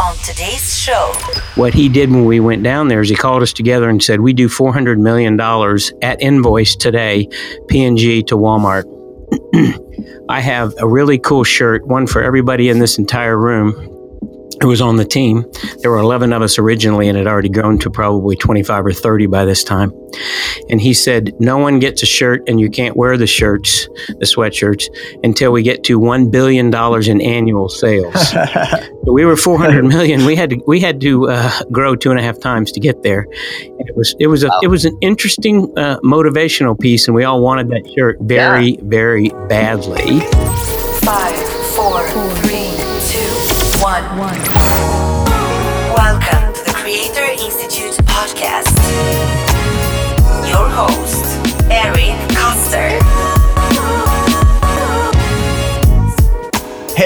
on today's show. What he did when we went down there is he called us together and said, We do $400 million at invoice today, P&G to Walmart. I have a really cool shirt, one for everybody in this entire room who was on the team. There were 11 of us originally, and it had already grown to probably 25 or 30 by this time. And he said, No one gets a shirt, and you can't wear the shirts, the sweatshirts, until we get to $1 billion in annual sales. so we were 400 million. We had to, we had to uh, grow two and a half times to get there. And it was, it was, a, wow. it was an interesting uh, motivational piece, and we all wanted that shirt very, yeah. very badly.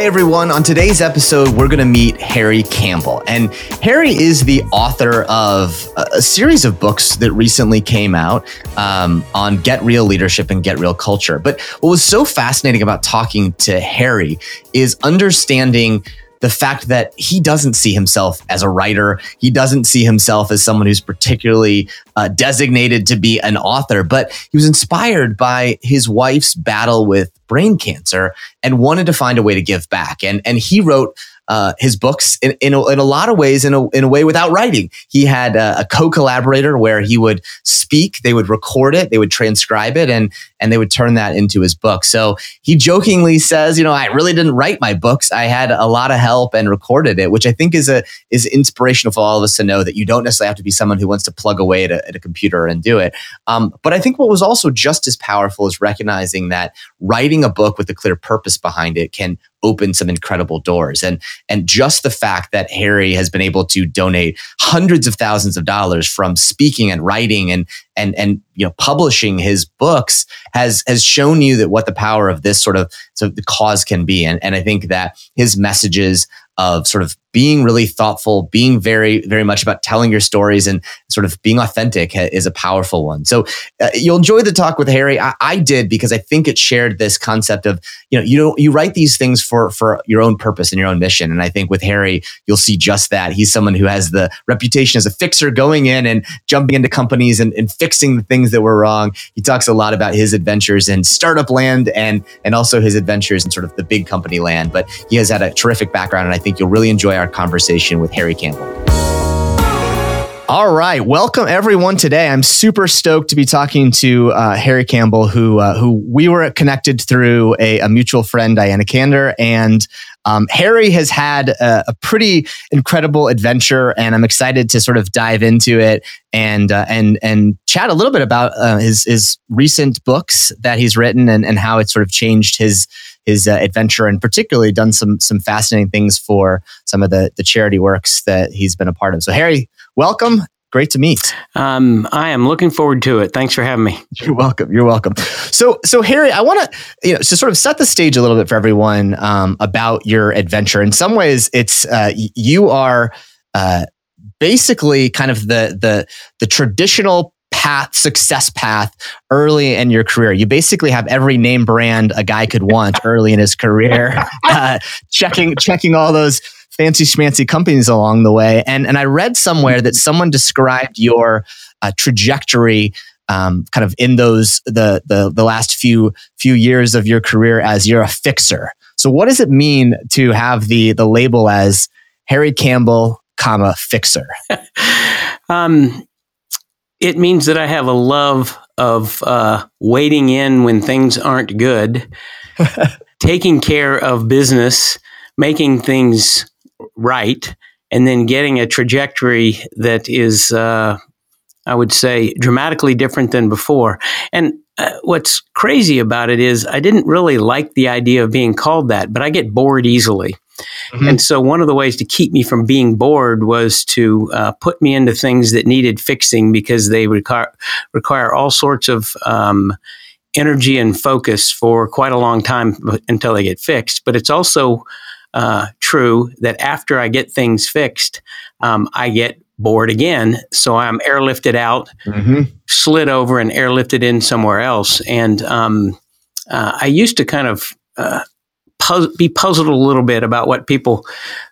Everyone, on today's episode, we're going to meet Harry Campbell. And Harry is the author of a series of books that recently came out um, on Get Real Leadership and Get Real Culture. But what was so fascinating about talking to Harry is understanding the fact that he doesn't see himself as a writer. He doesn't see himself as someone who's particularly uh, designated to be an author, but he was inspired by his wife's battle with brain cancer and wanted to find a way to give back. And, and he wrote uh, his books in, in a, in, a, lot of ways in a, in a way without writing. He had a, a co-collaborator where he would speak, they would record it, they would transcribe it, and and they would turn that into his book. So he jokingly says, you know, I really didn't write my books. I had a lot of help and recorded it, which I think is a is inspirational for all of us to know that you don't necessarily have to be someone who wants to plug away at a, at a computer and do it. Um, but I think what was also just as powerful is recognizing that writing a book with a clear purpose behind it can open some incredible doors. And and just the fact that Harry has been able to donate hundreds of thousands of dollars from speaking and writing and and and you know publishing his books has has shown you that what the power of this sort of so the cause can be. And and I think that his messages of sort of being really thoughtful, being very, very much about telling your stories and sort of being authentic is a powerful one. So uh, you'll enjoy the talk with Harry. I, I, did because I think it shared this concept of, you know, you don't, you write these things for, for your own purpose and your own mission. And I think with Harry, you'll see just that. He's someone who has the reputation as a fixer going in and jumping into companies and, and fixing the things that were wrong. He talks a lot about his adventures in startup land and, and also his adventures in sort of the big company land, but he has had a terrific background. And I think you'll really enjoy our our conversation with Harry Campbell. All right, welcome everyone today. I'm super stoked to be talking to uh, Harry Campbell, who uh, who we were connected through a, a mutual friend, Diana Kander, and um, Harry has had a, a, pretty incredible adventure, and I'm excited to sort of dive into it and uh, and and chat a little bit about uh, his his recent books that he's written and and how it sort of changed his his uh, adventure and particularly done some some fascinating things for some of the the charity works that he's been a part of. So Harry, welcome. Great to meet. Um, I am looking forward to it. Thanks for having me. You're welcome. You're welcome. So, so Harry, I want to, you know, to sort of set the stage a little bit for everyone um, about your adventure. In some ways, it's uh, you are uh, basically kind of the the the traditional path, success path early in your career. You basically have every name brand a guy could want early in his career, uh, checking checking all those fancy schmancy companies along the way. And and I read somewhere that someone described your uh, trajectory. Um, kind of in those the, the the last few few years of your career as you're a fixer. So what does it mean to have the the label as Harry Campbell, comma fixer? um, it means that I have a love of uh, waiting in when things aren't good, taking care of business, making things right, and then getting a trajectory that is, uh, I would say, dramatically different than before. And uh, what's crazy about it is I didn't really like the idea of being called that, but I get bored easily. Mm-hmm. And so, one of the ways to keep me from being bored was to uh, put me into things that needed fixing because they require, require all sorts of um, energy and focus for quite a long time until they get fixed. But it's also uh, true that after I get things fixed, um, I get bored again. So I'm airlifted out, mm-hmm. slid over, and airlifted in somewhere else. And um, uh, I used to kind of uh, be puzzled a little bit about what people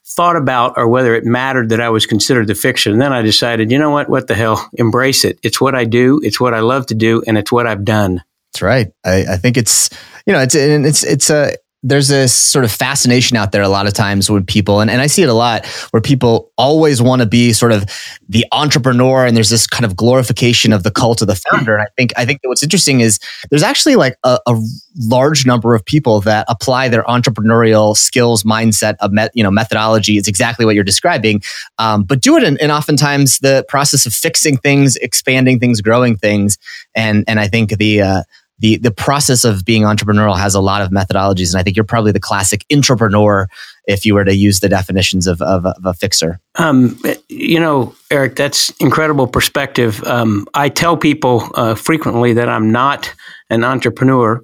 thought about or whether it mattered that I was considered the fiction. And then I decided, you know what? What the hell? Embrace it. It's what I do. It's what I love to do, and it's what I've done. That's right. I, I think it's you know it's it's it's a there's this sort of fascination out there a lot of times with people and, and i see it a lot where people always want to be sort of the entrepreneur and there's this kind of glorification of the cult of the founder. And i think i think that what's interesting is there's actually like a, a large number of people that apply their entrepreneurial skills mindset of met, you know methodology it's exactly what you're describing um, but do it in, in oftentimes the process of fixing things expanding things growing things. And and i think the uh, the the process of being entrepreneurial has a lot of methodologies, and I think you're probably the classic entrepreneur if you were to use the definitions of, of, of a fixer. Um, you know, Eric, that's incredible perspective. Um, I tell people uh, frequently that I'm not an entrepreneur.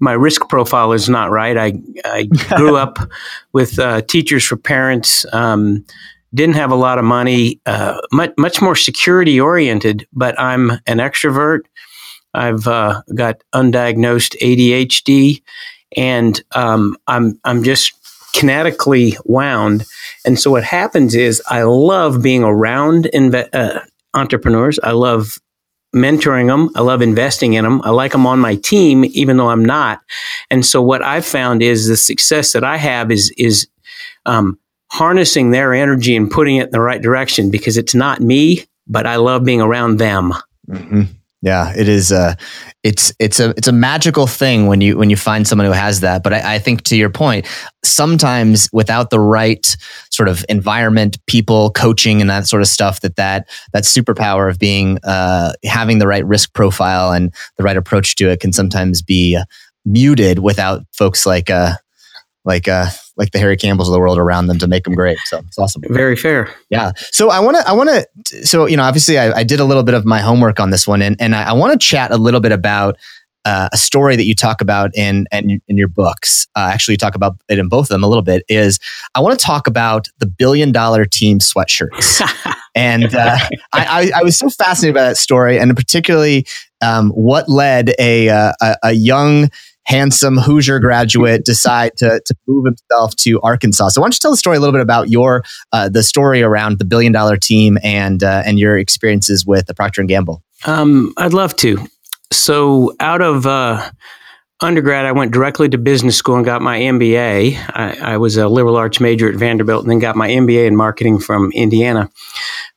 My risk profile is not right. I, I grew up with uh, teachers for parents. Um, didn't have a lot of money, uh, much, much more security oriented, but I'm an extrovert. I've uh, got undiagnosed ADHD, and um, I'm I'm just kinetically wound. And so what happens is I love being around inve- uh, entrepreneurs. I love mentoring them. I love investing in them. I like them on my team, even though I'm not. And so what I've found is the success that I have is is um, harnessing their energy and putting it in the right direction because it's not me, but I love being around them. Mm-hmm. Yeah, it is. Uh, it's it's a it's a magical thing when you when you find someone who has that. But I, I, think to your point, sometimes without the right sort of environment, people, coaching, and that sort of stuff, that that that superpower of being uh, having the right risk profile and the right approach to it can sometimes be muted without folks like uh, like uh like the Harry Campbells of the world around them to make them great. So it's awesome. Very fair. Yeah. So I want to I want to so you know obviously I, I, did a little bit of my homework on this one and and I, I want to chat a little bit about uh, a story that you talk about in in, in your books. Uh, actually, you talk about it in both of them a little bit. Is I want to talk about the billion dollar team sweatshirts, and uh, I, I, I was so fascinated by that story, and particularly um, what led a, uh, a, a young handsome Hoosier graduate decide to, to move himself to Arkansas. So why don't you tell the story a little bit about your uh, the story around the billion dollar team and uh, and your experiences with the Procter and Gamble? Um, I'd love to. So out of uh, undergrad, I went directly to business school and got my MBA. I, I was a liberal arts major at Vanderbilt and then got my MBA in marketing from Indiana.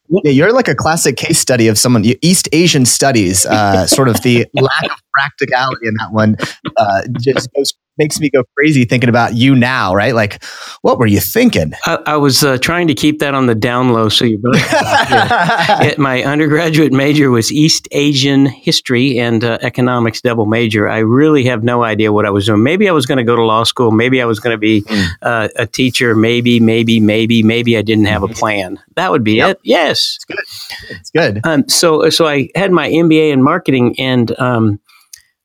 Yeah, you're like a classic case study of someone East Asian studies. Uh, sort of the lack of practicality in that one uh, just goes makes me go crazy thinking about you now, right? Like, what were you thinking? I, I was uh, trying to keep that on the down low. So you both. it, my undergraduate major was East Asian history and uh, economics double major. I really have no idea what I was doing. Maybe I was going to go to law school. Maybe I was going to be mm. uh, a teacher. Maybe, maybe, maybe, maybe I didn't have a mm-hmm. plan. That would be yep. it. Yes, it's good. It's good. Um, so, so I had my MBA in marketing and. Um,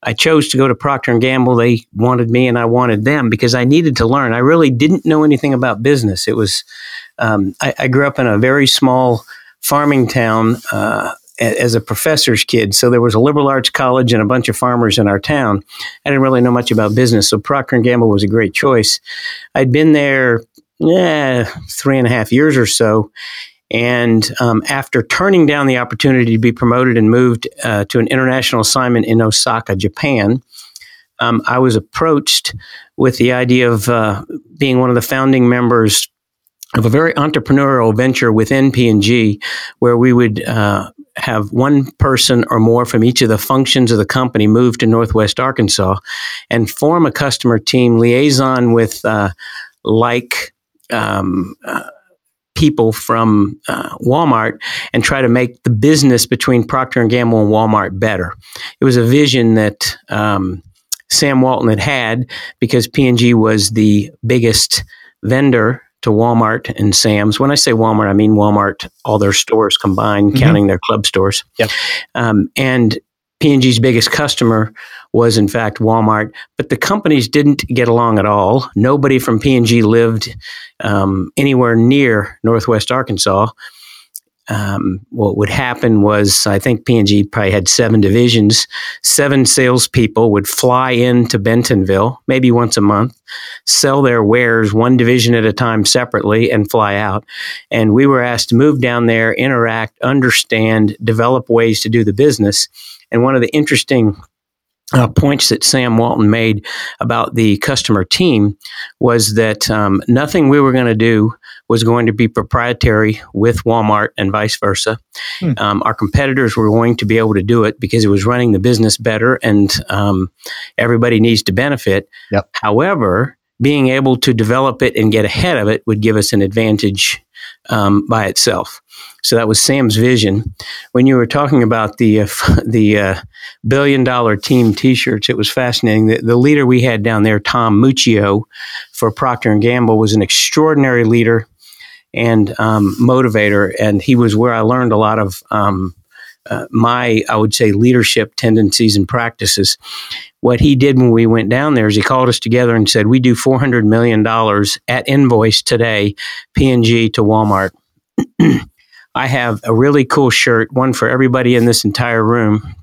I chose to go to Procter and Gamble. They wanted me, and I wanted them because I needed to learn. I really didn't know anything about business. It was um, I, I, grew up in a very small farming town uh, as a professor's kid, so there was a liberal arts college and a bunch of farmers in our town. I didn't really know much about business, so Procter and Gamble was a great choice. I'd been there yeah, three and a half years or so, and um, after turning down the opportunity to be promoted and moved uh, to an international assignment in Osaka, Japan, um, I was approached with the idea of uh, being one of the founding members of a very entrepreneurial venture within P&G, where we would uh, have one person or more from each of the functions of the company move to Northwest Arkansas and form a customer team liaison with uh, like um, uh, people from uh, Walmart and try to make the business between Procter and Gamble and Walmart better. It was a vision that um, Sam Walton had had because P&G was the biggest vendor to Walmart and Sam's. When I say Walmart, I mean Walmart, all their stores combined, mm-hmm. counting their club stores. Yep. Um, and P&G's biggest customer was in fact Walmart, but the companies didn't get along at all. Nobody from P&G lived um, anywhere near Northwest Arkansas. um, what would happen was I think P&G probably had seven divisions. Seven salespeople would fly into Bentonville maybe once a month, sell their wares one division at a time separately, and fly out. And we were asked to move down there, interact, understand, develop ways to do the business. And one of the interesting uh, points that Sam Walton made about the customer team was that um, nothing we were going to do was going to be proprietary with Walmart and vice versa. Hmm. Um, our competitors were going to be able to do it because it was running the business better and um, everybody needs to benefit. Yep. However, being able to develop it and get ahead of it would give us an advantage um, by itself. So that was Sam's vision. When you were talking about the uh, the uh, billion dollar team T-shirts, it was fascinating. The, the leader we had down there, Tom Muccio, for Procter and Gamble, was an extraordinary leader and um, motivator, and he was where I learned a lot of um, uh, my, I would say, leadership tendencies and practices. What he did when we went down there is he called us together and said, "We do four hundred million dollars at invoice today, P&G to Walmart." I have a really cool shirt, one for everybody in this entire room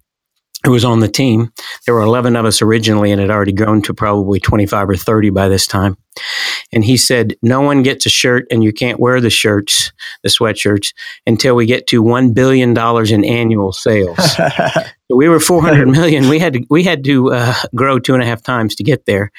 who was on the team. There were 11 of us originally and had already grown to probably 25 or 30 by this time. And he said, No one gets a shirt and you can't wear the shirts, the sweatshirts, until we get to $1 billion in annual sales. so we were 400 million. We had to, we had to uh, grow two and a half times to get there.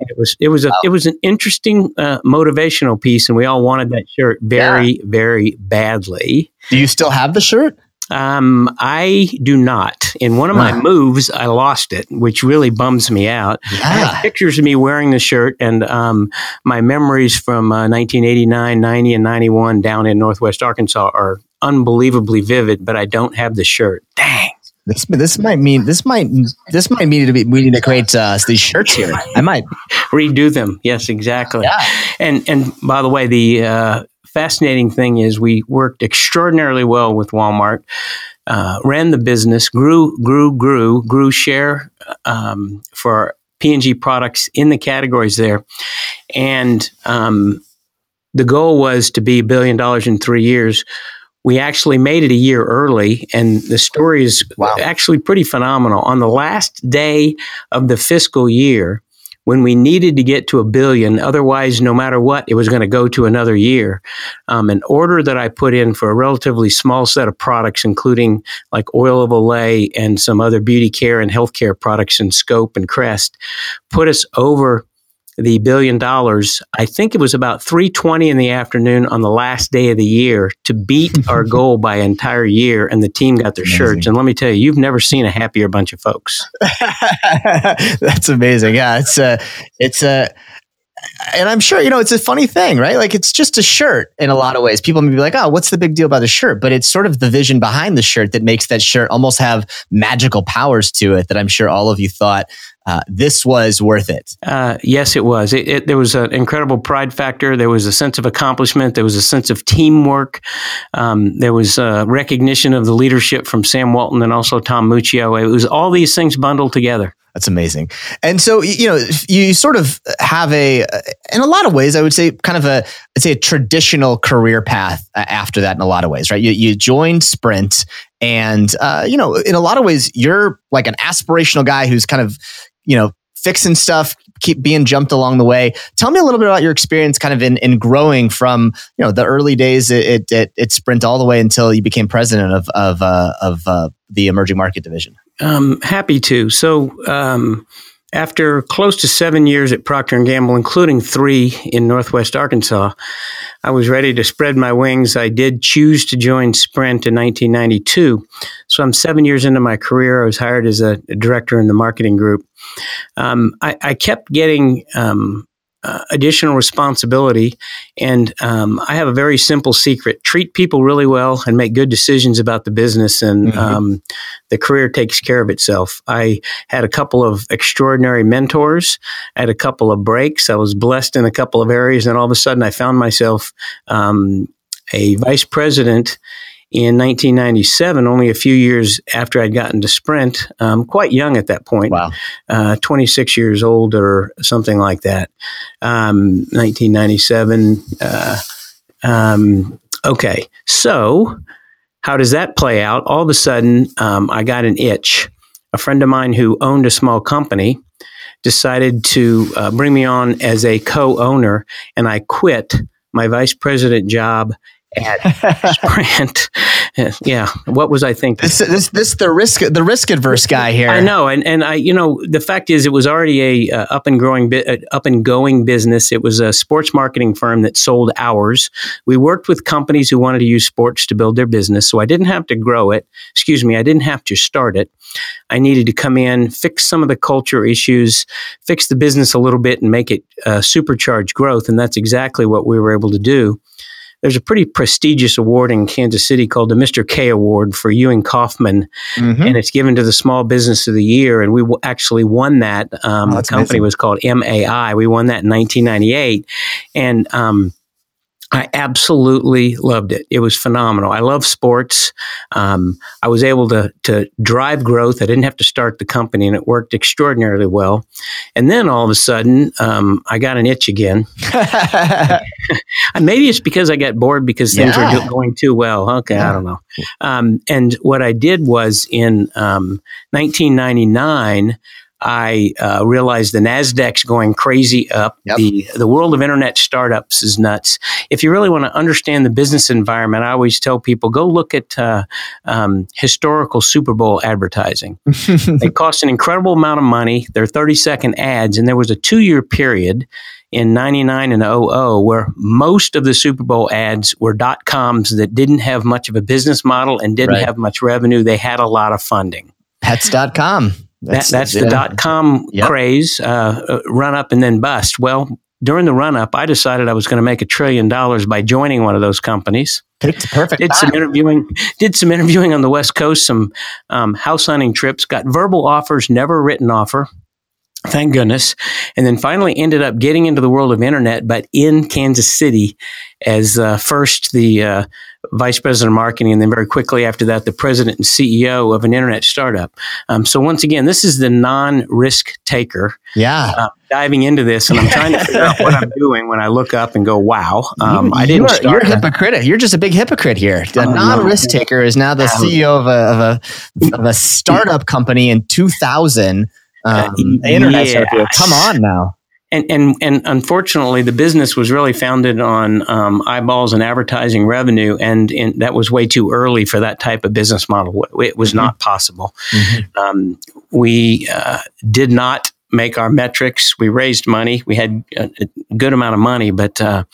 And it was, it was, a, wow. it was an interesting uh, motivational piece. And we all wanted that shirt very, yeah. very badly. Do you still have the shirt? Um, I do not. In one of my moves, I lost it, which really bums me out. Yeah. I have pictures of me wearing the shirt, and um, my memories from uh, 1989, 90, and 91 down in Northwest Arkansas are unbelievably vivid. But I don't have the shirt. Dang. This this might mean this might this might mean to be we need to create uh, these shirts here. I might redo them. Yes, exactly. Yeah. And and by the way, the uh, fascinating thing is we worked extraordinarily well with Walmart, uh, ran the business, grew, grew, grew, grew share um, for P&G products in the categories there, and um, the goal was to be a billion dollars in three years. We actually made it a year early, and the story is wow. actually pretty phenomenal. On the last day of the fiscal year, when we needed to get to a billion. Otherwise, no matter what, it was going to go to another year. Um, an order that I put in for a relatively small set of products, including like oil of Olay and some other beauty care and healthcare products in Scope and Crest, put us over the billion dollars, I think it was about 3:20 in the afternoon on the last day of the year to beat our goal by an entire year and the team got their amazing. shirts and let me tell you you've never seen a happier bunch of folks. That's amazing. Yeah, it's a it's a and I'm sure, you know, it's a funny thing, right? Like it's just a shirt in a lot of ways. People may be like, oh, what's the big deal about the shirt? But it's sort of the vision behind the shirt that makes that shirt almost have magical powers to it that I'm sure all of you thought uh, this was worth it. Uh, yes, it was. It, it, there was an incredible pride factor. There was a sense of accomplishment. There was a sense of teamwork. Um, there was a recognition of the leadership from Sam Walton and also Tom Muccio. It was all these things bundled together. That's amazing. And so, you know, you sort of have a, in a lot of ways, I would say, kind of a, I'd say a traditional career path after that in a lot of ways, right? You, you joined Sprint and, uh, you know, in a lot of ways, you're like an aspirational guy who's kind of you know, fixing stuff, keep being jumped along the way. Tell me a little bit about your experience kind of in, in growing from, you know, the early days at, at, at Sprint all the way until you became president of, of, uh, of uh, the emerging market division. Um, happy to. So, um, after close to seven years at Procter & Gamble, including three in Northwest Arkansas, I was ready to spread my wings. I did choose to join Sprint in 1992. So I'm seven years into my career. I was hired as a, director in the marketing group. Um, I, I, kept getting um, uh, additional responsibility. And um, I have a very simple secret treat people really well and make good decisions about the business, and mm-hmm. um, the career takes care of itself. I had a couple of extraordinary mentors, I had a couple of breaks. I was blessed in a couple of areas, and all of a sudden I found myself um, a vice president in 1997, only a few years after I'd gotten to Sprint, um, quite young at that point, wow. uh, 26 years old or something like that. Um, 1997. Uh, um, okay, so how does that play out? All of a sudden, um, I got an itch. A friend of mine who owned a small company decided to uh, bring me on as a co owner, and I quit my vice president job at Sprint. yeah, what was I thinking? This this this the risk the risk adverse guy here. I know, and and I you know the fact is it was already a uh, up and growing uh, up and going business. It was a sports marketing firm that sold ours. We worked with companies who wanted to use sports to build their business, so I didn't have to grow it. Excuse me, I didn't have to start it. I needed to come in, fix some of the culture issues, fix the business a little bit, and make it uh, supercharge growth, and that's exactly what we were able to do there's a pretty prestigious award in Kansas City called the Mr. K Award for Ewing Kauffman, mm-hmm. and it's given to the Small Business of the Year. And we w- actually won that. Um, oh, the company amazing. was called MAI. We won that in 1998, and um, I absolutely loved it. It was phenomenal. I love sports. Um, I was able to to drive growth. I didn't have to start the company, and it worked extraordinarily well. And then all of a sudden, um, I got an itch again. Maybe it's because I got bored because things yeah. were going too well. Okay, yeah. I don't know. Um, and what I did was in 1999. I uh, realized the Nasdaq's going crazy up. Yep. The the world of internet startups is nuts. If you really want to understand the business environment, I always tell people go look at uh, um, historical Super Bowl advertising. they cost an incredible amount of money. They're thirty second ads, and there was a two year period in 99 and 00 where most of the Super Bowl ads were dot coms that didn't have much of a business model and didn't right. have much revenue. They had a lot of funding. Pets.com. That's, that, that's yeah. the dot com yep. craze, uh, uh, run up and then bust. Well, during the run up, I decided I was going to make a trillion dollars by joining one of those companies. Picked perfect. Did time. some interviewing. Did some interviewing on the West Coast. Some um, house hunting trips. Got verbal offers, never written offer. Thank goodness. And then finally ended up getting into the world of internet, but in Kansas City as uh, first the uh, vice president of marketing, and then very quickly after that, the president and CEO of an internet startup. Um, so once again, this is the non-risk taker. Yeah. Uh, diving into this, and I'm trying to figure out what I'm doing when I look up and go, "Wow, um, you, I didn't." You're, you're a hypocrite. You're just a big hypocrite here. The oh, non-risk taker is now the CEO of a, of a of a startup company in 2000. Um, internet yeah. Come on now and and and unfortunately, the business was really founded on um, eyeballs and advertising revenue, and, and, that was way too early for that type of business model. It was mm-hmm. not possible. Mm-hmm. Um, we uh, did not make our metrics. We raised money. We had a, good amount of money, but uh,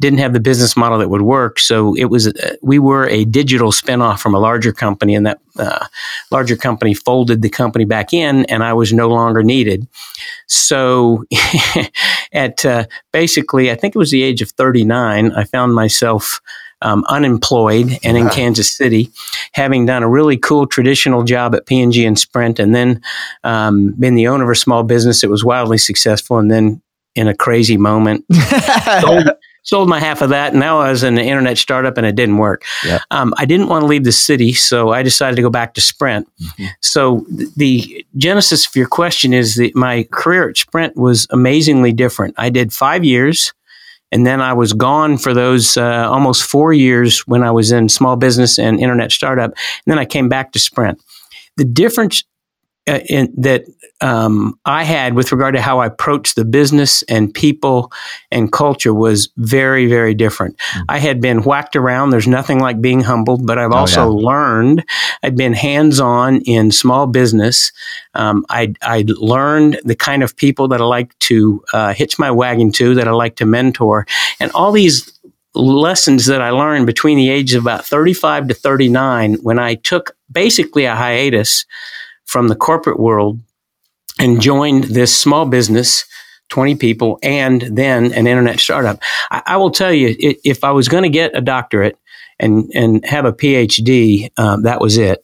didn't have the business model that would work. So it was uh, we were a digital spinoff from a larger company, and that uh, larger company folded the company back in, and I was no longer needed. So at uh, basically, I think it was the age of 39, I found myself um, unemployed and in Kansas City, having done a really cool traditional job at P&G and Sprint, and then um, been the owner of a small business that was wildly successful, and then in a crazy moment sold, sold, my half of that. Now I was an internet startup, and it didn't work. Yep. Um, I didn't want to leave the city, so I decided to go back to Sprint. Mm-hmm. So th- the genesis of your question is that my career at Sprint was amazingly different. I did five years and then I was gone for those uh, almost four years when I was in small business and internet startup. And then I came back to Sprint. The difference in, that um, I had with regard to how I approached the business and people and culture was very, very different. Mm-hmm. I had been whacked around. There's nothing like being humbled, but I've oh, also yeah. learned. I'd been hands on in small business. Um, I'd, I'd, learned the kind of people that I like to uh, hitch my wagon to, that I like to mentor, and all these lessons that I learned between the ages of about 35 to 39 when I took basically a hiatus from the corporate world and joined this small business 20 people and then an internet startup. I, I will tell you, it, if I was going to get a doctorate and, and have a PhD, um, that was it.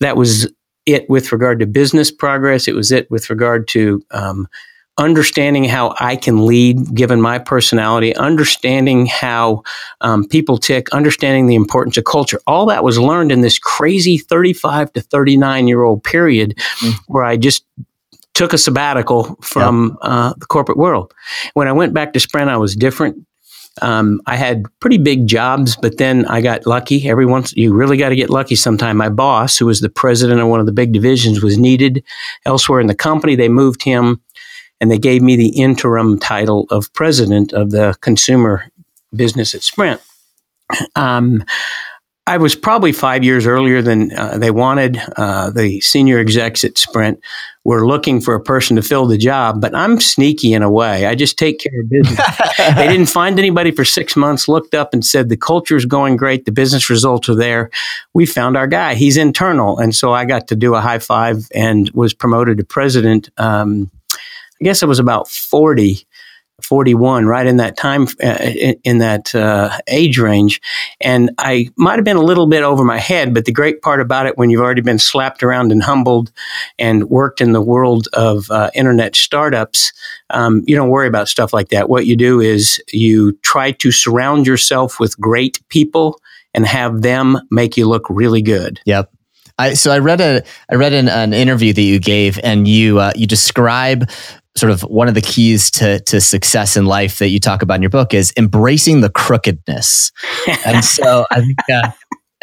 That was it with regard to business progress. It was it with regard to um, understanding how I can lead given my personality, understanding how um, people tick, understanding the importance of culture. All that was learned in this crazy 35 to 39 year old period mm-hmm. where I just took a sabbatical from uh, the corporate world. When I went back to Sprint, I was different. Um, I had pretty big jobs, but then I got lucky. Every once you really got to get lucky sometime. My boss, who was the president of one of the big divisions, was needed elsewhere in the company. They moved him, and they gave me the interim title of president of the consumer business at Sprint. Um, I was probably five years earlier than uh, they wanted. Uh, the senior execs at Sprint were looking for a person to fill the job, but I'm sneaky in a way. I just take care of business. they didn't find anybody for six months, looked up and said, The culture is going great. The business results are there. We found our guy. He's internal. And so I got to do a high five and was promoted to president. Um, I guess I was about 40 41, right in that time, uh, in, in, that uh, age range. And I might have been a little bit over my head, but the great part about it, when you've already been slapped around and humbled and worked in the world of uh, internet startups, um, you don't worry about stuff like that. What you do is you try to surround yourself with great people and have them make you look really good. Yep. I, so I read a I read an, an interview that you gave, and you uh, you describe sort of one of the keys to to success in life that you talk about in your book is embracing the crookedness. and so I think uh,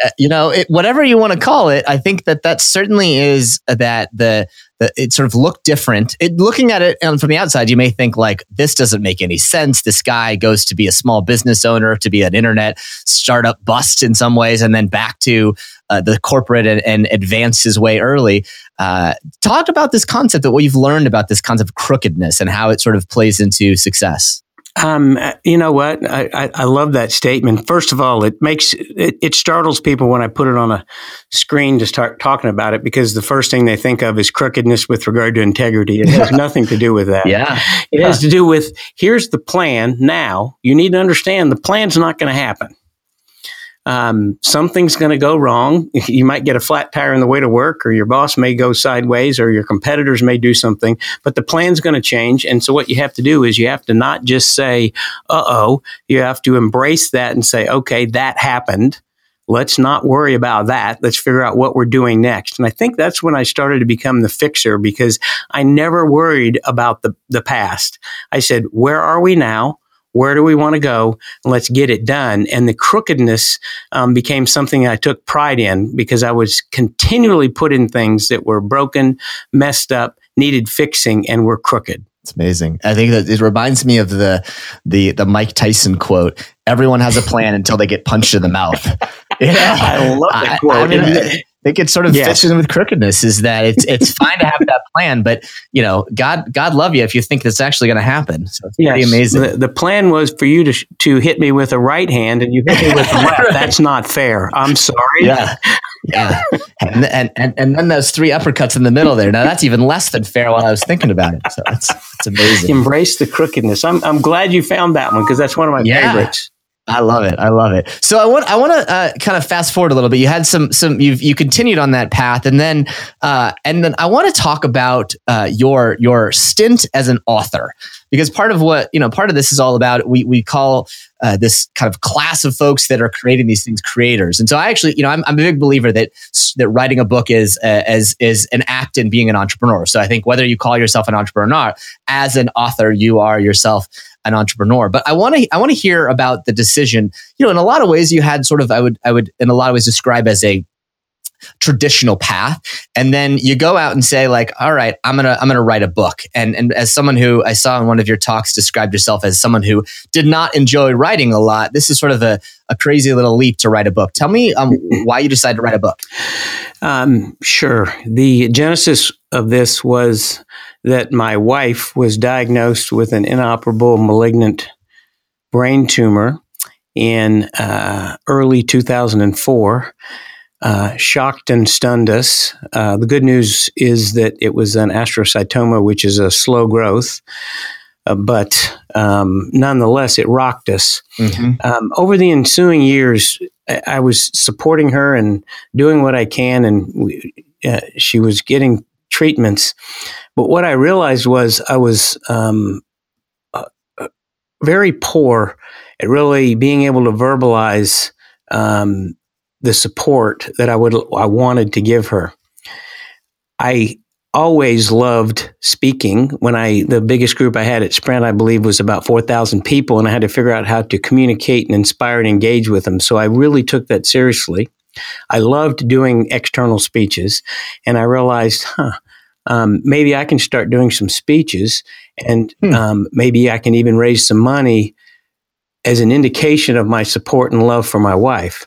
uh, you know it, whatever you want to call it, I think that that certainly is that the the it sort of looked different. It, looking at it um, from the outside, you may think like this doesn't make any sense. This guy goes to be a small business owner, to be an internet startup bust in some ways, and then back to uh, the corporate and, and advance his way early. Uh, talk about this concept that what you've learned about this concept of crookedness and how it sort of plays into success. Um, you know what? I, I, I, love that statement. First of all, it makes it, it, startles people when I put it on a screen to start talking about it because the first thing they think of is crookedness with regard to integrity. It has nothing to do with that. Yeah, it has to do with here's the plan. Now you need to understand the plan's not going to happen um, something's going to go wrong. You might get a flat tire on the way to work, or your boss may go sideways, or your competitors may do something, but the plan's going to change. And so, what you have to do is you have to not just say, uh oh, you have to embrace that and say, okay, that happened. Let's not worry about that. Let's figure out what we're doing next. And I think that's when I started to become the fixer because I never worried about the, the past. I said, where are we now? Where do we want to go? Let's get it done. And the crookedness um, became something I took pride in because I was continually put in things that were broken, messed up, needed fixing, and were crooked. It's amazing. I think that it reminds me of the the the Mike Tyson quote. Everyone has a plan until they get punched in the mouth. Yeah, I love that quote. I, I mean, think it sort of yes. fits in with crookedness is that it's it's fine to have that plan, but you know, God God love you if you think that's actually going to happen. So it's yes. pretty amazing. The, the, plan was for you to to hit me with a right hand, and you hit me with the left. right. That's not fair. I'm sorry. Yeah. Yeah, and, and and and then those three uppercuts in the middle there. Now that's even less than fair. While I was thinking about it, so it's it's amazing. Embrace the crookedness. I'm I'm glad you found that one because that's one of my yeah. favorites. I love it. I love it. So I want I want to uh, kind of fast forward a little bit. You had some some you you continued on that path, and then uh, and then I want to talk about uh, your your stint as an author because part of what you know part of this is all about we we call uh, this kind of class of folks that are creating these things creators. And so I actually you know I'm, I'm a big believer that that writing a book is uh, as is an act in being an entrepreneur. So I think whether you call yourself an entrepreneur as an author, you are yourself an entrepreneur. But I want to I want to hear about the decision. You know, in a lot of ways, you had sort of I would I would in a lot of ways describe as a traditional path. And then you go out and say like all right i'm gonna i'm gonna write a book. And and as someone who i saw in one of your talks described yourself as someone who did not enjoy writing a lot this is sort of a, a crazy little leap to write a book. Tell me um, why you decided to write a book. Um, sure. The genesis of this was that my wife was diagnosed with an inoperable malignant brain tumor in uh, early 2004. Uh, shocked and stunned us. Uh, the good news is that it was an astrocytoma, which is a slow growth, uh, but um, nonetheless, it rocked us. Mm-hmm. Um, over the ensuing years, I, I, was supporting her and doing what I can, and we, uh, she was getting treatments. But what I realized was I was um, uh, uh, very poor at really being able to verbalize um, the support that I would I wanted to give her. I always loved speaking. When I the biggest group I had at Sprint, I believe, was about four thousand people, and I had to figure out how to communicate and inspire and engage with them. So I really took that seriously. I loved doing external speeches, and I realized, huh, um, maybe I can start doing some speeches, and Hmm. um, maybe I can even raise some money as an indication of my support and love for my wife.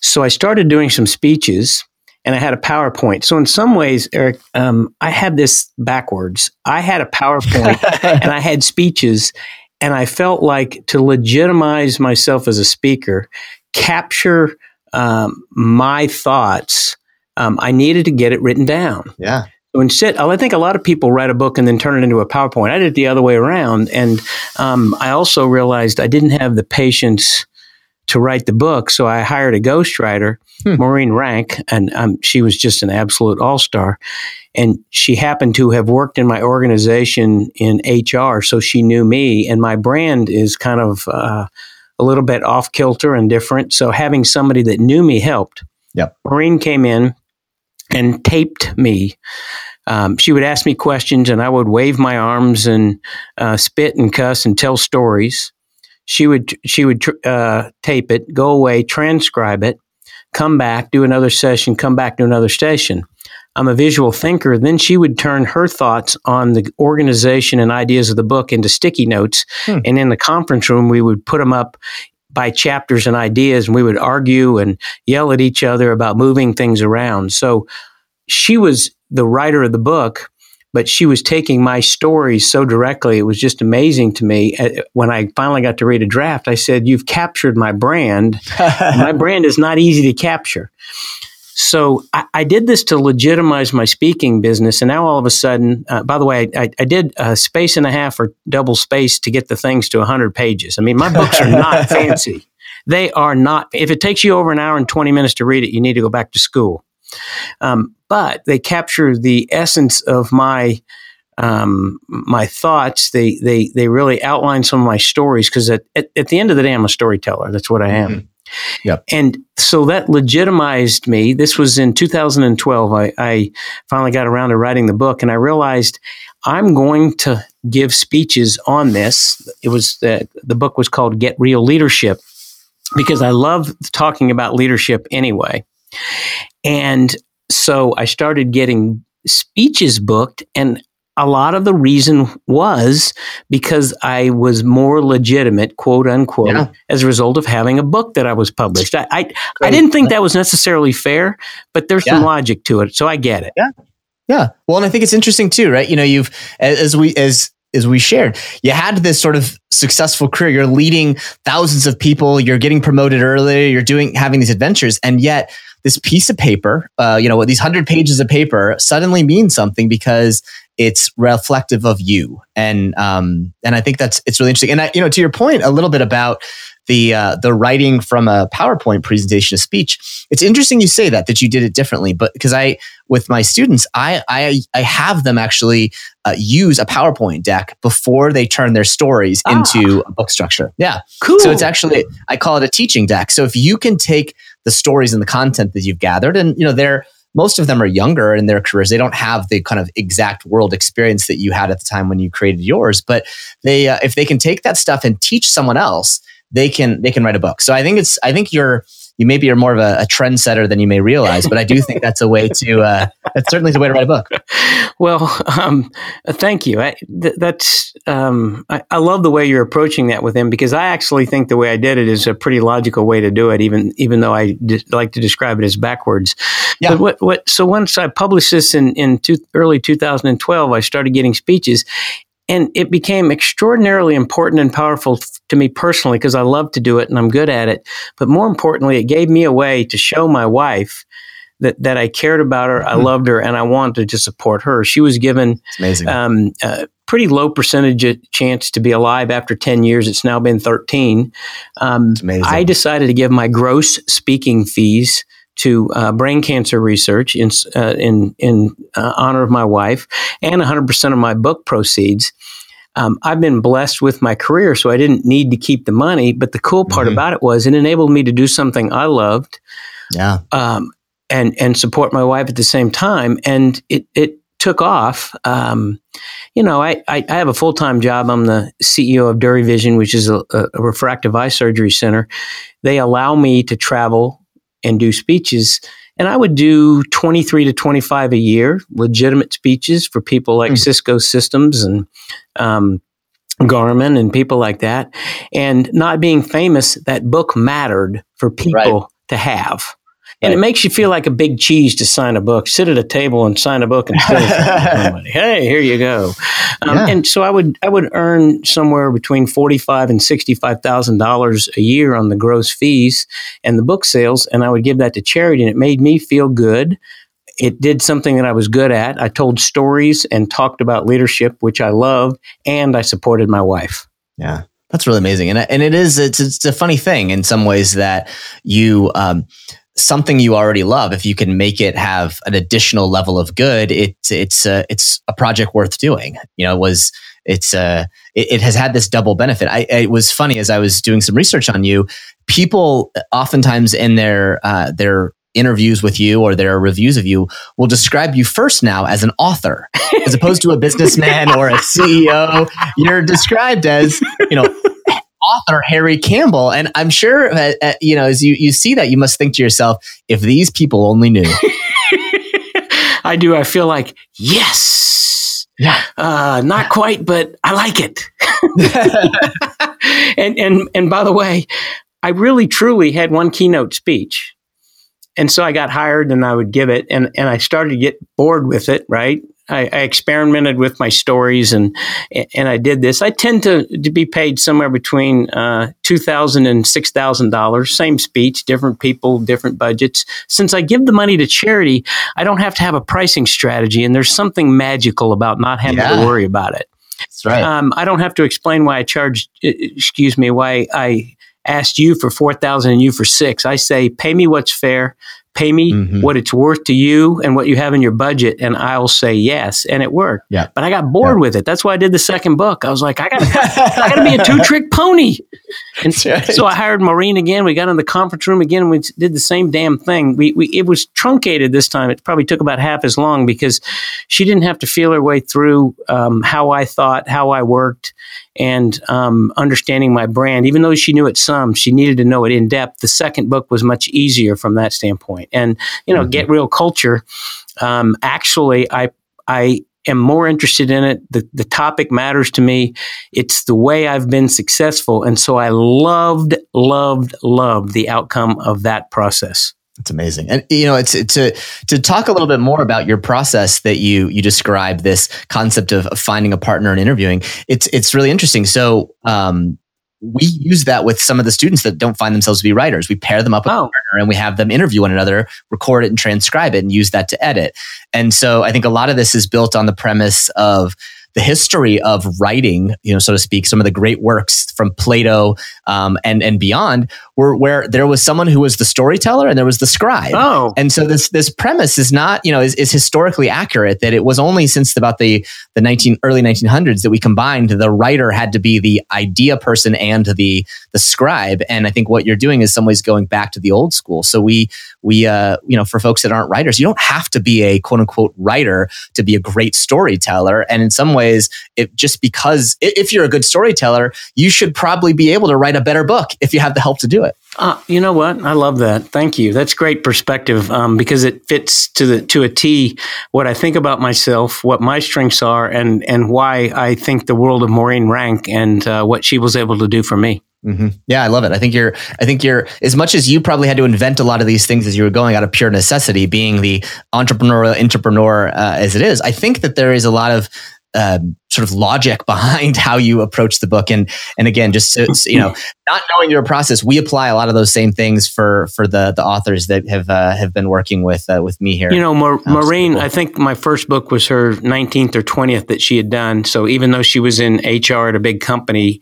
So I started doing some speeches and I had a PowerPoint. So in some ways, Eric, um, I had this backwards. I had a PowerPoint and I had speeches, and I felt like to legitimize myself as a speaker, capture um, my thoughts, um, I needed to get it written down. yeah. So instead, I think a lot of people write a book and then turn it into a PowerPoint. I did it the other way around, and um, I also realized I didn't have the patience to write the book, so I hired a ghostwriter, Hmm. Maureen Rank, and um, she was just an absolute all star. And she happened to have worked in my organization in HR, so she knew me, and my brand is kind of uh, a little bit off kilter and different. So having somebody that knew me helped. Yep. Maureen came in and taped me. Um, she would ask me questions, and I would wave my arms and uh, spit and cuss and tell stories. She would she would tr- uh, tape it, go away, transcribe it, come back, do another session, come back, to another session. I'm a visual thinker. Then she would turn her thoughts on the organization and ideas of the book into sticky notes, Hmm. and in the conference room we would put them up by chapters and ideas, and we would argue and yell at each other about moving things around. So she was the writer of the book, but she was taking my stories so directly. It was just amazing to me. Uh, When I finally got to read a draft, I said, You've captured my brand. my brand is not easy to capture. So I, I did this to legitimize my speaking business. And now all of a sudden, uh, by the way, I, I, did a space and a half or double space to get the things to 100 pages. I mean, my books are not fancy. They are not. If it takes you over an hour and 20 minutes to read it, you need to go back to school. Um, but they capture the essence of my um, my thoughts. They they they really outline some of my stories because at, at, at the end of the day, I'm a storyteller. That's what I am. Yep. And so that legitimized me. This was in 2012. I, I finally got around to writing the book, and I realized I'm going to give speeches on this. It was the, the book was called Get Real Leadership because I love talking about leadership anyway. And so I started getting speeches booked, and a lot of the reason was because I was more legitimate, quote unquote, Yeah. as a result of having a book that I was published. I, I, I didn't think that was necessarily fair, but there's some logic to it. So I get it. Yeah, yeah. Well, and I think it's interesting too, right? You know, you've as we as as we shared, you had this sort of successful career. You're leading thousands of people. You're getting promoted earlier. You're doing having these adventures, and yet this piece of paper, uh, you know, these hundred pages of paper suddenly means something because it's reflective of you. And um, and I think that's it's really interesting. And I, you know, to your point, a little bit about the uh, the writing from a PowerPoint presentation of speech. It's interesting you say that that you did it differently, but because I with my students, I I, I have them actually uh, use a PowerPoint deck before they turn their stories Ah. into a book structure. Yeah, Cool. so it's actually I call it a teaching deck. So if you can take the stories and the content that you've gathered, and you know they're most of them are younger in their careers. They don't have the kind of exact world experience that you had at the time when you created yours. But they, uh, if they can take that stuff and teach someone else, they can they can write a book. So I think it's I think you're you maybe you're more of a, a trendsetter than you may realize, but I do think that's a way to uh, that's certainly the way to write a book. Well, um, thank you. I, th- that's um, I, I love the way you're approaching that with him because I actually think the way I did it is a pretty logical way to do it, even even though I like to describe it as backwards. Yeah. But what, what so once I published this in in two, early 2012, I started getting speeches. And it became extraordinarily important and powerful to me personally because I love to do it and I'm good at it. But more importantly, it gave me a way to show my wife that, that I cared about her, I Mhm. loved her, and I wanted to support her. She was given It's amazing. um, a pretty low percentage of chance to be alive after 10 years. It's now been 13. Um, amazing. I decided to give my gross speaking fees to uh, brain cancer research in uh, in in uh, honor of my wife, and 100% of my book proceeds. Um, I've been blessed with my career, so I didn't need to keep the money. But the cool part Mhm. about it was it enabled me to do something I loved yeah. um, and and support my wife at the same time. And it it took off, um, you know, I, I, I have a full time job. I'm the CEO of Durrie Vision, which is a, a refractive eye surgery center. They allow me to travel and do speeches. And I would do 23 to 25 a year, legitimate speeches for people like mm. Cisco Systems and um, Garmin and people like that. And not being famous, that book mattered for people right. to have. And right. it makes you feel like a big cheese to sign a book. Sit at a table and sign a book and say, "Hey, here you go." Um, yeah. And so I would I would earn somewhere between forty five and sixty five thousand dollars a year on the gross fees and the book sales, and I would give that to charity, and it made me feel good. It did something that I was good at. I told stories and talked about leadership, which I loved, and I supported my wife. Yeah. That's really amazing, and and it is it's it's a funny thing in some ways that you um, something you already love, if you can make it have an additional level of good, it's it's a, it's a project worth doing. You know, it was it's uh it, it has had this double benefit. I it was funny as I was doing some research on you. People oftentimes in their uh, their interviews with you or their reviews of you will describe you first now as an author as opposed to a businessman or a CEO. You're described as, you know, author Harry Campbell. And I'm sure that, uh, you know, as you, you see that, you must think to yourself, if these people only knew. I do. I feel like, yes. Yeah. Uh, not quite, but I like it. and, and, and by the way, I really truly had one keynote speech. And so I got hired and I would give it and, and I started to get bored with it, right? I, I, experimented with my stories and and I did this. I tend to, to be paid somewhere between uh, two thousand and six thousand dollars. Same speech, different people, different budgets. Since I give the money to charity, I don't have to have a pricing strategy, and there's something magical about not having yeah. to worry about it. That's right. Um, I don't have to explain why I charged. Excuse me, why I asked you for four thousand and you for six. I say, pay me what's fair pay me mm-hmm. what it's worth to you and what you have in your budget and I'll say yes and it worked. Yeah. But I got bored yeah. with it. That's why I did the second book. I was like I gotta I got to be a two-trick pony. And right. so I hired Maureen again. We got in the conference room again and we did the same damn thing. We, we it was truncated this time. It probably took about half as long because she didn't have to feel her way through um, how I thought, how I worked and um, understanding my brand. Even though she knew it some, she needed to know it in depth. The second book was much easier from that standpoint. And you know, mm-hmm. get real culture. Um, actually, I I am more interested in it. The, the topic matters to me. It's the way I've been successful. And so I loved, loved, loved the outcome of that process. It's amazing. And you know, it's to to talk a little bit more about your process that you you describe this concept of, finding a partner and interviewing. It's it's really interesting. So um, we use that with some of the students that don't find themselves to be writers. We pair them up with oh. a partner and we have them interview one another, record it and transcribe it and use that to edit. And so I think a lot of this is built on the premise of the history of writing, you know, so to speak, some of the great works from Plato um, and and beyond, were where there was someone who was the storyteller and there was the scribe. Oh, and so this this premise is not you know is, is historically accurate. That it was only since about the the nineteen early nineteen hundreds that we combined the writer had to be the idea person and the the scribe. And I think what you're doing is some ways going back to the old school. So we we uh, you know for folks that aren't writers, you don't have to be a quote unquote writer to be a great storyteller. And in some ways, it just because if you're a good storyteller, you should probably be able to write a better book if you have the help to do it. Uh, you know what? I love that. Thank you. That's great perspective um, because it fits to the to a T what I think about myself, what my strengths are, and and why I think the world of Maureen Rank and uh, what she was able to do for me. Mm-hmm. Yeah, I love it. I think you're. I think you're as much as you probably had to invent a lot of these things as you were going out of pure necessity, being the entrepreneurial entrepreneur uh, as it is. I think that there is a lot of um, sort of logic behind how you approach the book. And and again just so, you know not knowing your process we apply a lot of those same things for for the the authors that have uh, have been working with uh, with me here. You know Ma- Maureen cool. I think my first book was her 19th or 20th that she had done. So even though she was in HR at a big company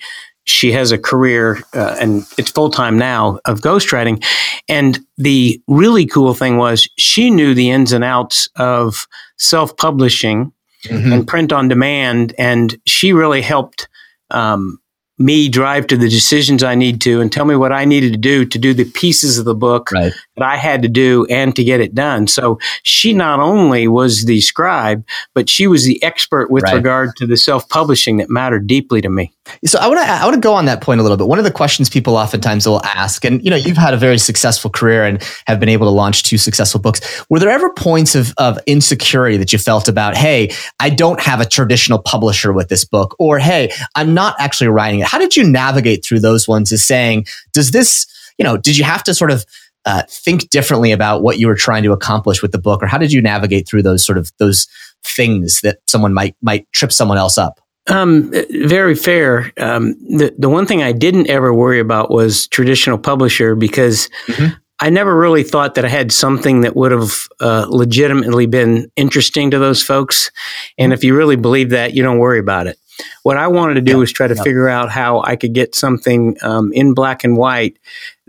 she has a career uh, and it's full time now of ghostwriting. And the really cool thing was she knew the ins and outs of self publishing mm-hmm. and print on demand. And she really helped um, me drive to the decisions I need to and tell me what I needed to do to do the pieces of the book Right. that I had to do and to get it done. So she not only was the scribe, but she was the expert with Right. regard to the self publishing that mattered deeply to me. So I want to I want to go on that point a little bit. One of the questions people oftentimes will ask, and you know, you've had a very successful career and have been able to launch two successful books. Were there ever points of of insecurity that you felt about, hey, I don't have a traditional publisher with this book, or hey, I'm not actually writing it? How did you navigate through those ones? Is saying, does this, you know, did you have to sort of uh, think differently about what you were trying to accomplish with the book, or how did you navigate through those sort of those things that someone might might trip someone else up? Um, very fair. Um, the the one thing I didn't ever worry about was traditional publisher because Mhm. I never really thought that I had something that would have uh, legitimately been interesting to those folks. And if you really believe that, you don't worry about it. What I wanted to do Yeah, was try to yeah. figure out how I could get something um, in black and white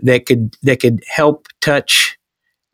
that could that could help touch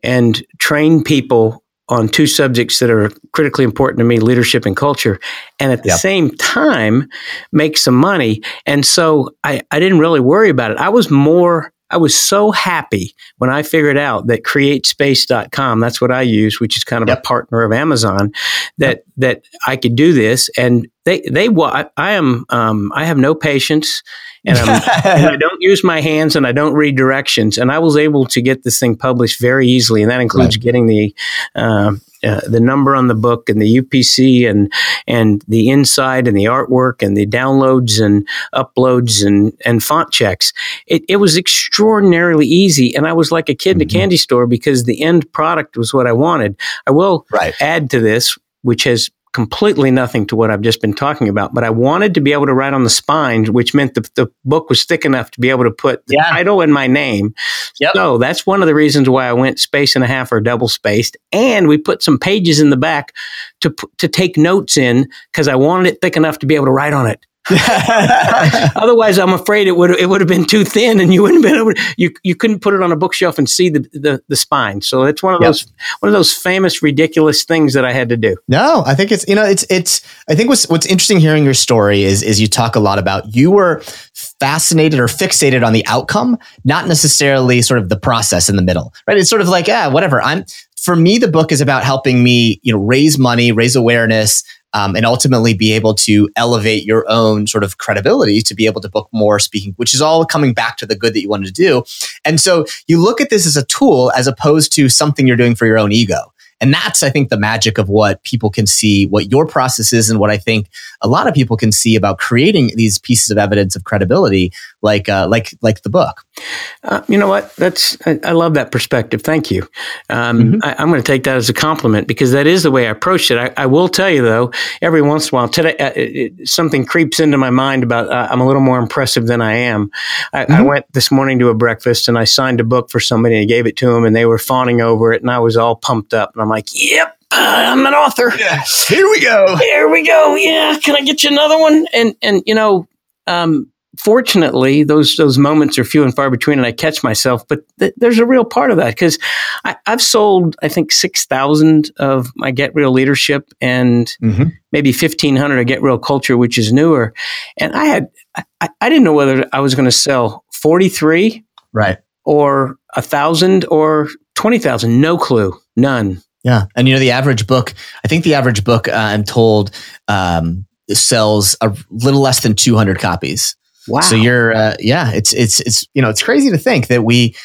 and train people on two subjects that are critically important to me leadership and culture and at the Yep. same time make some money. And so I, I didn't really worry about it. I was more i was so happy when i figured out that createspace.com that's what i use which is kind of Yep. a partner of amazon that that i could do this. And they they I, I am um, i have no patience and I'm and I don't use my hands and I don't read directions. And I was able to get this thing published very easily, and that includes getting the um uh, the number on the book and the UPC and and the inside and the artwork and the downloads and uploads and and font checks. It, it was extraordinarily easy, and I was like a kid in a Mhm. candy store because the end product was what I wanted. I will right. add to this, which has completely nothing to what I've just been talking about, but I wanted to be able to write on the spine, which meant the, the book was thick enough to be able to put the Yeah. title and my name. Yep. So that's one of the reasons why I went space and a half or double spaced. And we put some pages in the back to, to take notes in because I wanted it thick enough to be able to write on it. Otherwise, I'm afraid it would it would have been too thin, and you wouldn't have been able. To, you you couldn't put it on a bookshelf and see the the, the spine. So it's one of Yep. those one of those famous ridiculous things that I had to do. No, I think it's you know it's it's I think what's what's interesting hearing your story is is you talk a lot about you were fascinated or fixated on the outcome, not necessarily sort of the process in the middle. Right? It's sort of like, yeah, whatever. I'm for me, the book is about helping me, you know, raise money, raise awareness, um, and ultimately be able to elevate your own sort of credibility to be able to book more speaking, which is all coming back to the good that you wanted to do. And so you look at this as a tool as opposed to something you're doing for your own ego. And that's, I think, the magic of what people can see, what your process is, and what I think a lot of people can see about creating these pieces of evidence of credibility, like uh, like like the book. Uh, you know what? That's I, I love that perspective. Thank you. Um, Mhm. I, I'm going to take that as a compliment because that is the way I approached it. I, I will tell you though, every once in a while, today uh, it, something creeps into my mind about uh, I'm a little more impressive than I am. I, I Mhm. went this morning to a breakfast and I signed a book for somebody and I gave it to them and they were fawning over it and I was all pumped up and I'm like, "Yep, uh, I'm an author." Here we go. Here we go. Yeah, can I get you another one? And and you know, um, fortunately, those those moments are few and far between, and I catch myself. But th- there's a real part of that because I've sold, I think, six thousand of my Get Real Leadership and Mhm. maybe fifteen hundred of Get Real Culture, which is newer. And I had, I, I didn't know whether I was going to sell forty three Right. or a thousand or twenty thousand. No clue. None. Yeah, and you know the average book. I think the average book, uh, I'm told, um, sells a little less than 200 copies. Wow. So you're, uh, yeah, it's it's it's you know it's crazy to think that we,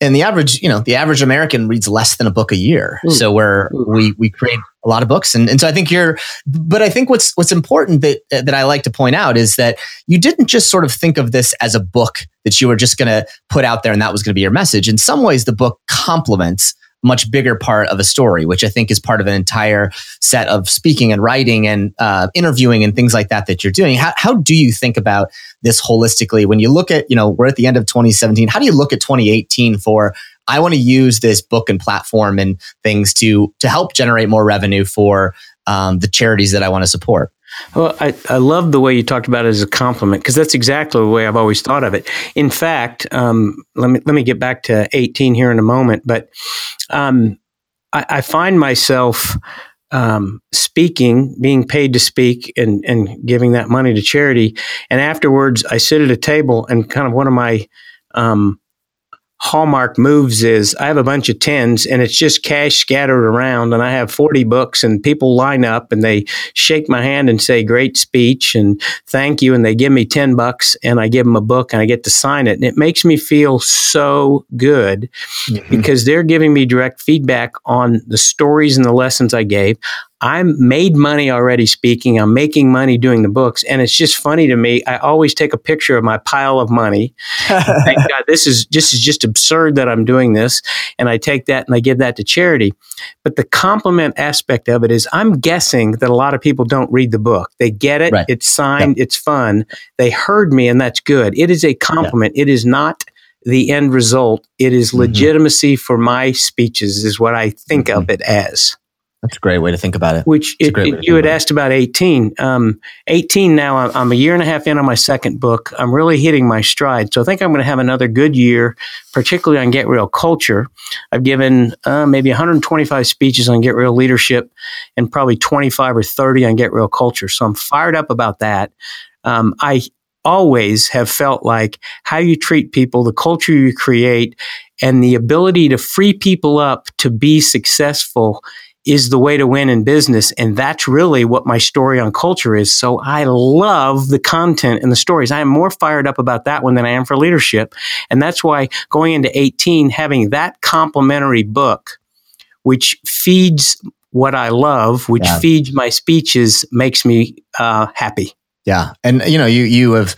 and the average you know the average American reads less than a book a year. Mm. So we're Mm. we we create a lot of books, and and so I think you're, but I think what's what's important that that I like to point out is that you didn't just sort of think of this as a book that you were just going to put out there and that was going to be your message. In some ways, the book complements much bigger part of a story, which I think is part of an entire set of speaking and writing and uh, interviewing and things like that that you're doing. How, how do you think about this holistically when you look at, you know, we're at the end of 2017. How do you look at 2018 for, I want to use this book and platform and things to, to help generate more revenue for um, the charities that I want to support? Well, I, I love the way you talked about it as a compliment because that's exactly the way I've always thought of it. In fact, um, let me let me get back to 18 here in a moment, but um, I, I find myself um, speaking, being paid to speak, and and giving that money to charity. And afterwards, I sit at a table, and kind of one of my um, hallmark moves is I have a bunch of tens and it's just cash scattered around and I have 40 books and people line up and they shake my hand and say great speech and thank you and they give me 10 bucks and I give them a book and I get to sign it and it makes me feel so good mm-hmm. because they're giving me direct feedback on the stories and the lessons I gave. I'm made money already speaking. I'm making money doing the books. And it's just funny to me. I always take a picture of my pile of money. Thank God, this is just, is just absurd that I'm doing this. And I take that and I give that to charity. But the compliment aspect of it is I'm guessing that a lot of people don't read the book. They get it. Right. It's signed. Yep. It's fun. They heard me and that's good. It is a compliment. It is not the end result. It is mm-hmm. legitimacy for my speeches is what I think mm-hmm. of it as. That's a great way to think about it. Which it, it, you had asked about 18. Um, 18 now, I'm, I'm, a year and a half in on my second book. I'm really hitting my stride. So I think I'm going to have another good year, particularly on Get Real Culture. I've given uh, maybe 125 speeches on Get Real Leadership and probably 25 or 30 on Get Real Culture. So I'm fired up about that. Um, I always have felt like how you treat people, the culture you create, and the ability to free people up to be successful is the way to win in business. And that's really what my story on culture is. So I love the content and the stories. I am more fired up about that one than I am for leadership. And that's why going into 18, having that complementary book, which feeds what I love, which yeah. feeds my speeches, makes me uh, happy. Yeah. And, you know, you, you have,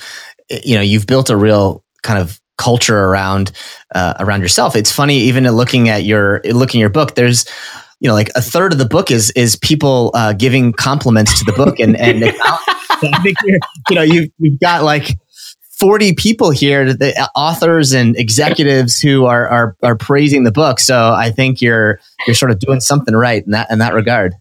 you know, you've built a real kind of culture around uh, around yourself. It's funny, even looking at your looking at your book. There's you know, like a third of the book is is people uh, giving compliments to the book, and and you know you you've got like 40 people here, the uh, authors and executives who are, are are praising the book. So I think you're you're sort of doing something right in that in that regard.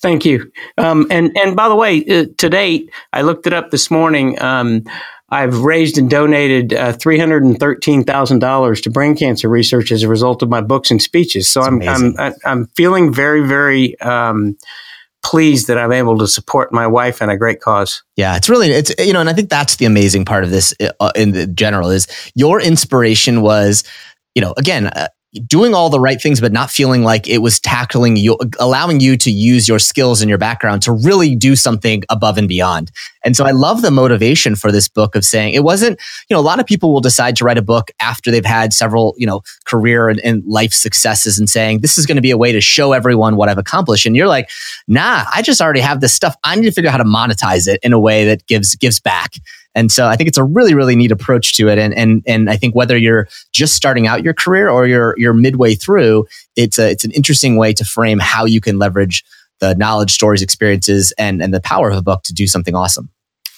Thank you. Um, and and by the way, uh, to date, I looked it up this morning. Um, I've raised and donated uh, three hundred and thirteen thousand dollars to brain cancer research as a result of my books and speeches. So I'm, I'm I'm feeling very very um, pleased that I'm able to support my wife and a great cause. Yeah, it's really it's you know, and I think that's the amazing part of this uh, in general is your inspiration was you know again uh, doing all the right things, but not feeling like it was tackling you, allowing you to use your skills and your background to really do something above and beyond. And so I love the motivation for this book of saying it wasn't, you know, a lot of people will decide to write a book after they've had several, you know, career and, and life successes and saying, this is going to be a way to show everyone what I've accomplished. And you're like, nah, I just already have this stuff. I need to figure out how to monetize it in a way that gives, gives back. And so I think it's a really, really neat approach to it. And and and I think whether you're just starting out your career or you're you're midway through, it's a it's an interesting way to frame how you can leverage the knowledge, stories, experiences, and and the power of a book to do something awesome.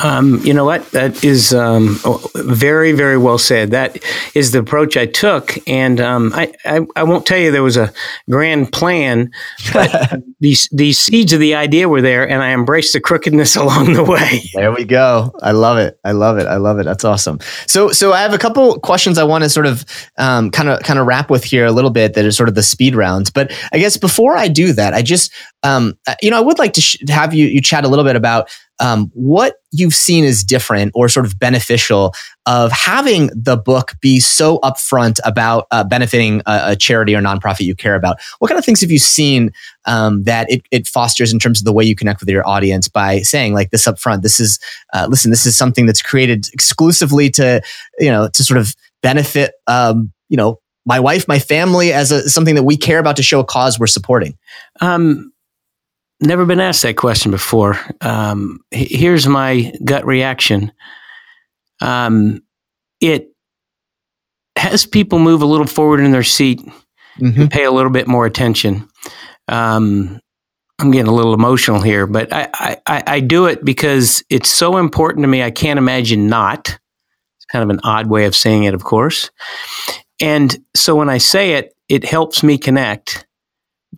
Um, you know what? That is um, very, very well said. That is the approach I took, and um, I, I, I, won't tell you there was a grand plan, but these these seeds of the idea were there, and I embraced the crookedness along the way. There we go. I love it. I love it. I love it. That's awesome. So, so I have a couple questions I want to sort of kind of kind of wrap with here a little bit. That are sort of the speed rounds. But I guess before I do that, I just um, you know I would like to sh- have you you chat a little bit about um, what you've seen is different or sort of beneficial of having the book be so upfront about uh, benefiting a, a, charity or nonprofit you care about. What kind of things have you seen um, that it, it, fosters in terms of the way you connect with your audience by saying like this upfront? This is uh, listen, this is something that's created exclusively to you know to sort of benefit um, you know my wife, my family as a, something that we care about to show a cause we're supporting. Um, never been asked that question before. Um, here's my gut reaction. Um, it has people move a little forward in their seat mm-hmm. and pay a little bit more attention. Um, I'm getting a little emotional here, but I, I, I do it because it's so important to me. I can't imagine not. It's kind of an odd way of saying it, of course. And so when I say it, it helps me connect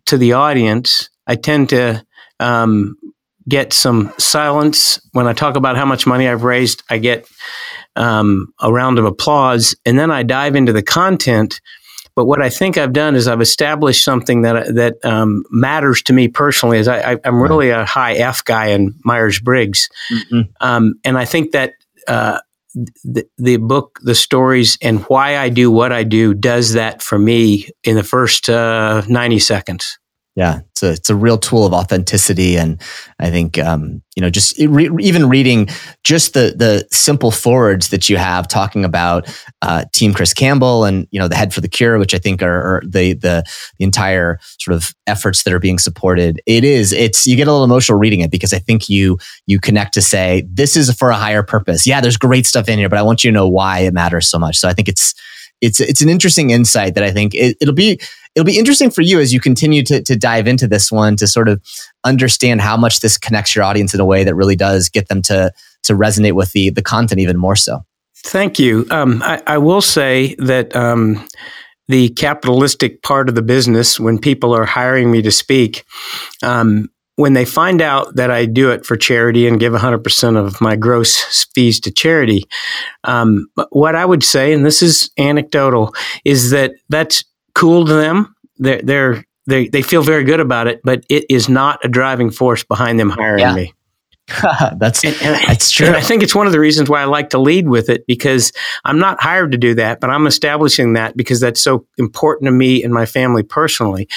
to the audience. I tend to um, get some silence. When I talk about how much money I've raised, I get um, a round of applause. And then I dive into the content. But what I think I've done is I've established something that that um, matters to me personally. Is I, am really a high F guy in Myers Briggs, mm-hmm. um, and I think that. Uh, the, the book, the stories, and why I do what I do does that for me in the first uh, 90 seconds. Yeah, it's a it's a real tool of authenticity, and I think um, you know just re- even reading just the the simple forwards that you have talking about uh, Team Chris Campbell and you know the Head for the Cure, which I think are, are the, the the entire sort of efforts that are being supported. It is it's you get a little emotional reading it because I think you you connect to say this is for a higher purpose. Yeah, there's great stuff in here, but I want you to know why it matters so much. So I think it's it's it's an interesting insight that I think it, it'll be it'll be interesting for you as you continue to, to dive into this one to sort of understand how much this connects your audience in a way that really does get them to to resonate with the the content even more so. Thank you. Um, I, I, will say that um, the capitalistic part of the business, when people are hiring me to speak, um, when they find out that I do it for charity and give 100% of my gross fees to charity, um, what I would say, and this is anecdotal, is that that's cool to them. They're, they're they they feel very good about it, but it is not a driving force behind them hiring yeah. me. that's and, and that's true. I think it's one of the reasons why I like to lead with it because I'm not hired to do that, but I'm establishing that because that's so important to me and my family personally.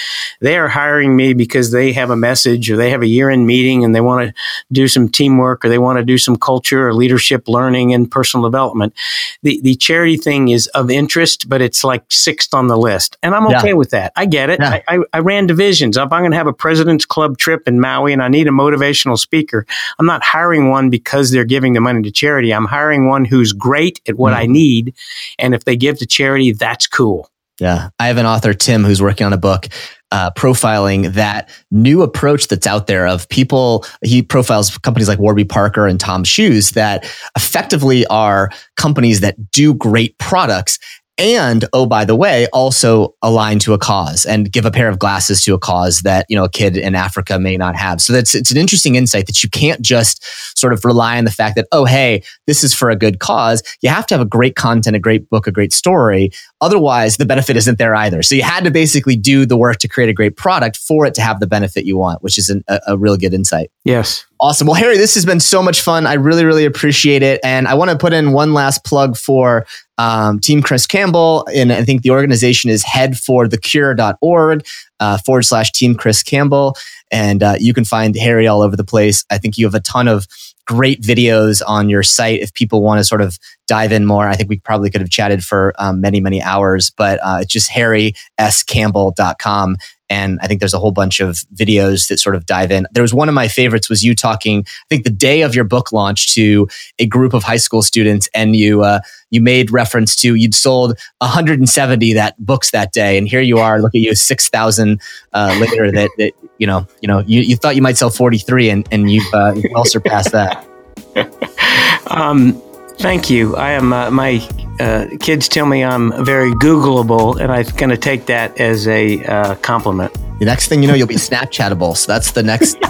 They are hiring me because they have a message or they have a year-end meeting and they want to do some teamwork or they want to do some culture or leadership learning and personal development. The the charity thing is of interest, but it's like sixth on the list, and I'm okay yeah. with that. I get it. Yeah. I, I, I ran divisions. If I'm going to have a President's Club trip in Maui and I need a motivational speaker. I'm not hiring one because they're giving the money to charity. I'm hiring one who's great at what mm-hmm. I need. And if they give to charity, that's cool. Yeah. I have an author, Tim, who's working on a book uh, profiling that new approach that's out there of people. He profiles companies like Warby Parker and Tom Shoes that effectively are companies that do great products and oh by the way also align to a cause and give a pair of glasses to a cause that you know a kid in africa may not have so that's it's an interesting insight that you can't just sort of rely on the fact that oh hey this is for a good cause you have to have a great content a great book a great story otherwise the benefit isn't there either so you had to basically do the work to create a great product for it to have the benefit you want which is an, a, a really good insight yes Awesome. Well, Harry, this has been so much fun. I really, really appreciate it. And I want to put in one last plug for um, Team Chris Campbell. And I think the organization is head for headforthecure.org uh, forward slash Team Chris Campbell. And uh, you can find Harry all over the place. I think you have a ton of great videos on your site if people want to sort of dive in more. I think we probably could have chatted for um, many, many hours, but uh, it's just harryscampbell.com. And I think there's a whole bunch of videos that sort of dive in. There was one of my favorites was you talking, I think the day of your book launch to a group of high school students and you, uh, you made reference to you'd sold 170 that books that day. And here you are, look at you, 6,000 uh, later that, that, you know, you know, you, you thought you might sell 43 and, and you've uh, well surpassed that. um, Thank you. I am. Uh, my uh, kids tell me I'm very Googleable, and I'm going to take that as a uh, compliment. The next thing you know, you'll be Snapchatable. So that's the next.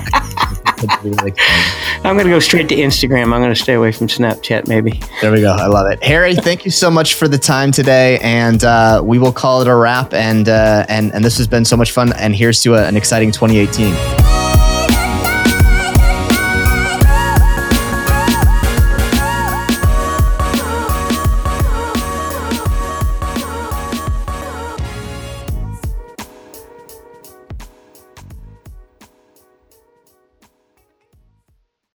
I'm going to go straight to Instagram. I'm going to stay away from Snapchat, maybe. There we go. I love it, Harry. Thank you so much for the time today, and uh, we will call it a wrap. And uh, and and this has been so much fun. And here's to a, an exciting 2018.